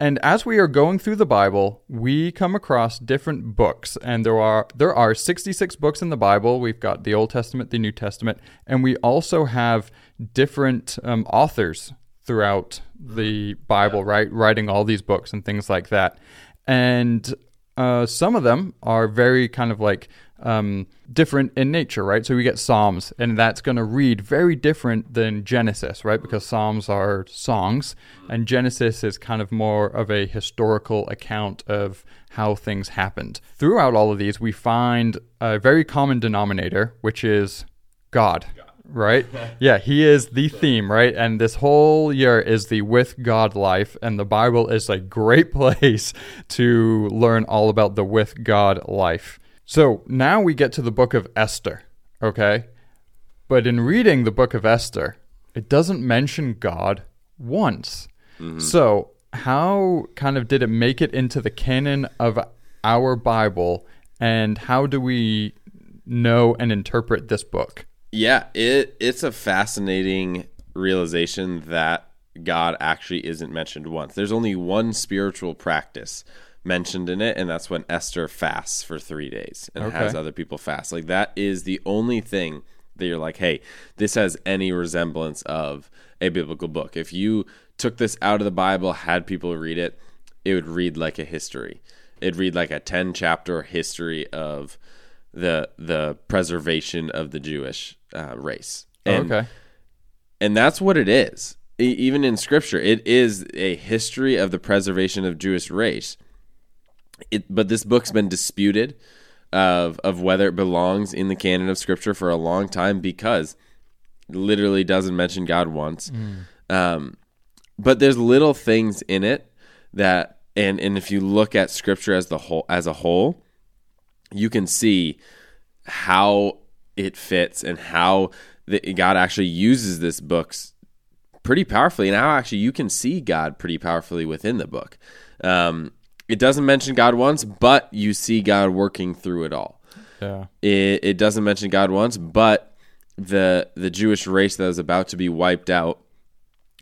And as we are going through the Bible, we come across different books, and there are there are 66 books in the Bible. We've got the Old Testament, the New Testament, and we also have different um, authors throughout the Bible, right, writing all these books and things like that. And uh, some of them are very kind of like um, different in nature, right? So we get Psalms, and that's going to read very different than Genesis, right? Because Psalms are songs, and Genesis is kind of more of a historical account of how things happened. Throughout all of these, we find a very common denominator, which is God. Right? Yeah, he is the theme, right? And this whole year is the with God life, and the Bible is a great place to learn all about the with God life. So now we get to the book of Esther, okay? But in reading the book of Esther, it doesn't mention God once. Mm-hmm. So, how kind of did it make it into the canon of our Bible, and how do we know and interpret this book? Yeah, it it's a fascinating realization that God actually isn't mentioned once. There's only one spiritual practice mentioned in it, and that's when Esther fasts for three days and okay. has other people fast. Like that is the only thing that you're like, hey, this has any resemblance of a biblical book. If you took this out of the Bible, had people read it, it would read like a history. It'd read like a ten chapter history of the the preservation of the Jewish uh, race. And, okay. And that's what it is. even in Scripture, it is a history of the preservation of Jewish race it, but this book's been disputed of of whether it belongs in the canon of Scripture for a long time because it literally doesn't mention God once. Mm. Um, but there's little things in it that, and and if you look at Scripture as the whole as a whole, you can see how it fits and how the, God actually uses this book pretty powerfully, and how actually you can see God pretty powerfully within the book. Um, it doesn't mention God once, but you see God working through it all. Yeah. It, it doesn't mention God once, but the the Jewish race that was about to be wiped out,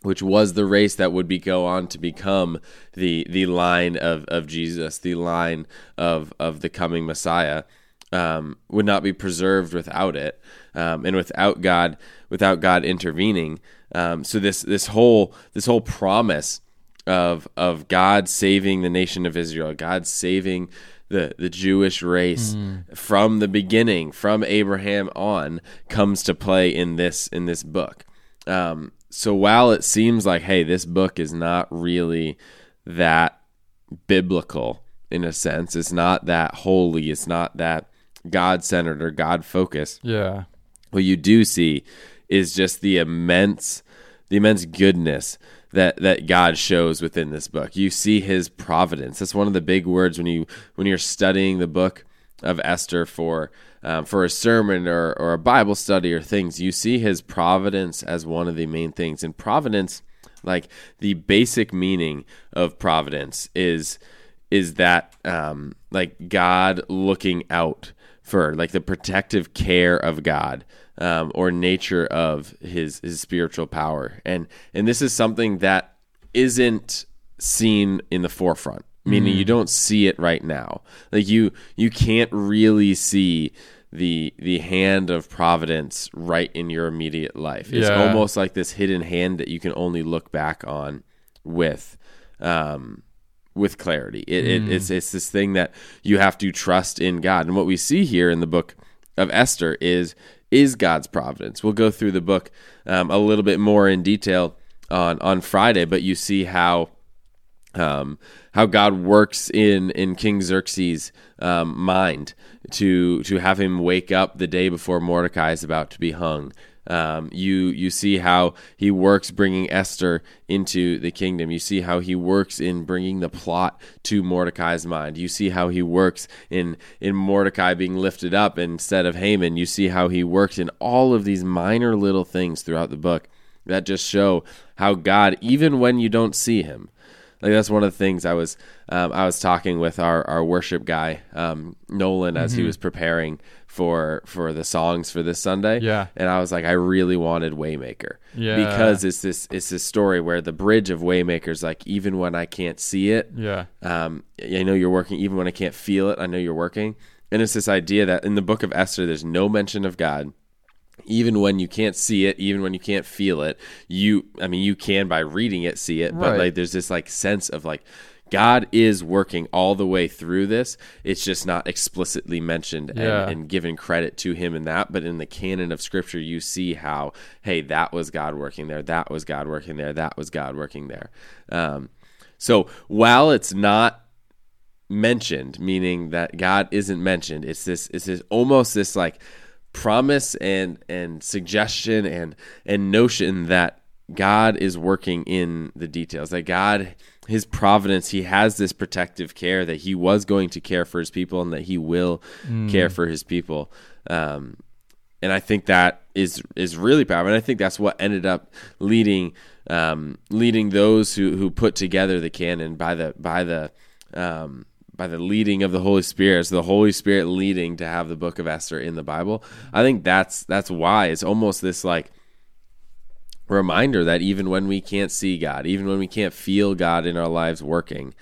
which was the race that would be go on to become the the line of, of Jesus, the line of of the coming Messiah, um, would not be preserved without it, um, and without God without God intervening. Um, so this this whole this whole promise of of God saving the nation of Israel, God saving the the Jewish race mm. from the beginning, from Abraham on, comes to play in this in this book. Um, so while it seems like, hey, this book is not really that biblical in a sense, it's not that holy, it's not that God centered or God focused. Yeah. What you do see is just the immense the immense goodness that that God shows within this book. You see His providence. That's one of the big words when you when you're studying the book of Esther for um, for a sermon or or a Bible study or things. You see His providence as one of the main things. And providence, like the basic meaning of providence, is is that um, like God looking out for like the protective care of God um, or nature of his his spiritual power, and and this is something that isn't seen in the forefront. Meaning, mm. you don't see it right now. Like you you can't really see the the hand of providence right in your immediate life. It's yeah. almost like this hidden hand that you can only look back on with um, with clarity. It, mm. it, it's it's this thing that you have to trust in God. And what we see here in the book of Esther is is God's providence. We'll go through the book um, a little bit more in detail on on Friday, but you see how um, how God works in in King Xerxes' um, mind to to have him wake up the day before Mordecai is about to be hung. Um, you you see how he works bringing Esther into the kingdom. You see how he works in bringing the plot to Mordecai's mind. You see how he works in in Mordecai being lifted up instead of Haman. You see how he works in all of these minor little things throughout the book that just show how God, even when you don't see him, like that's one of the things I was um, I was talking with our, our worship guy um, Nolan as Mm-hmm. he was preparing for for the songs for this Sunday. Yeah. and I was like, I really wanted Waymaker. Yeah. because it's this it's this story where the bridge of Waymaker's like even when I can't see it, Yeah. um, I know you're working. Even when I can't feel it, I know you're working. And it's this idea that in the book of Esther, there's no mention of God. Even when you can't see it, even when you can't feel it, you, I mean, you can by reading it see it, but like there's this like sense of like God is working all the way through this. It's just not explicitly mentioned Yeah. and, and given credit to him in that. But in the canon of scripture, you see how, hey, that was God working there. That was God working there. That was God working there. Um, so while it's not mentioned, meaning that God isn't mentioned. It's this it's this almost this like promise and and suggestion and and notion that God is working in the details. That God his providence, he has this protective care that he was going to care for his people and that he will care for his people. Um, and I think that is is really powerful. And I think that's what ended up leading um, leading those who, who put together the canon by the by the um, by the leading of the Holy Spirit, so the Holy Spirit leading to have the Book of Esther in the Bible. I think that's that's why it's almost this like reminder that even when we can't see God, even when we can't feel God in our lives working,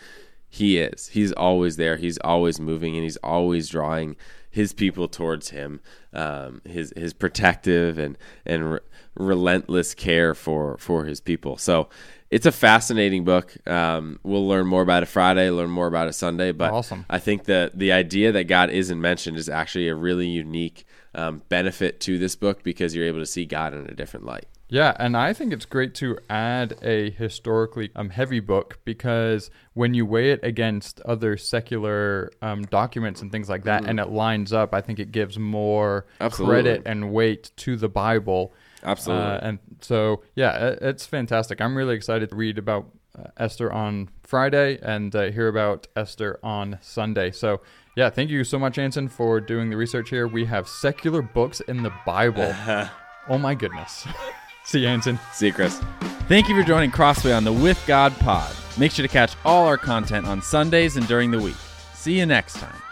He is. He's always there. He's always moving, and He's always drawing His people towards Him. Um, his His protective and and re- relentless care for for His people. So. It's a fascinating book. Um, we'll learn more about it Friday, learn more about it Sunday. But Awesome. I think that the idea that God isn't mentioned is actually a really unique um, benefit to this book because you're able to see God in a different light. Yeah, and I think it's great to add a historically um, heavy book because when you weigh it against other secular um, documents and things like that, and it lines up, I think it gives more Absolutely. credit and weight to the Bible. Absolutely. Uh, and so, yeah, it, it's fantastic. I'm really excited to read about uh, Esther on Friday and uh, hear about Esther on Sunday. So, yeah, thank you so much, Anson, for doing the research here. We have secular books in the Bible. oh my goodness. See you, Anson. See you, Chris. Thank you for joining Crossway on the With God pod. Make sure to catch all our content on Sundays and during the week. See you next time.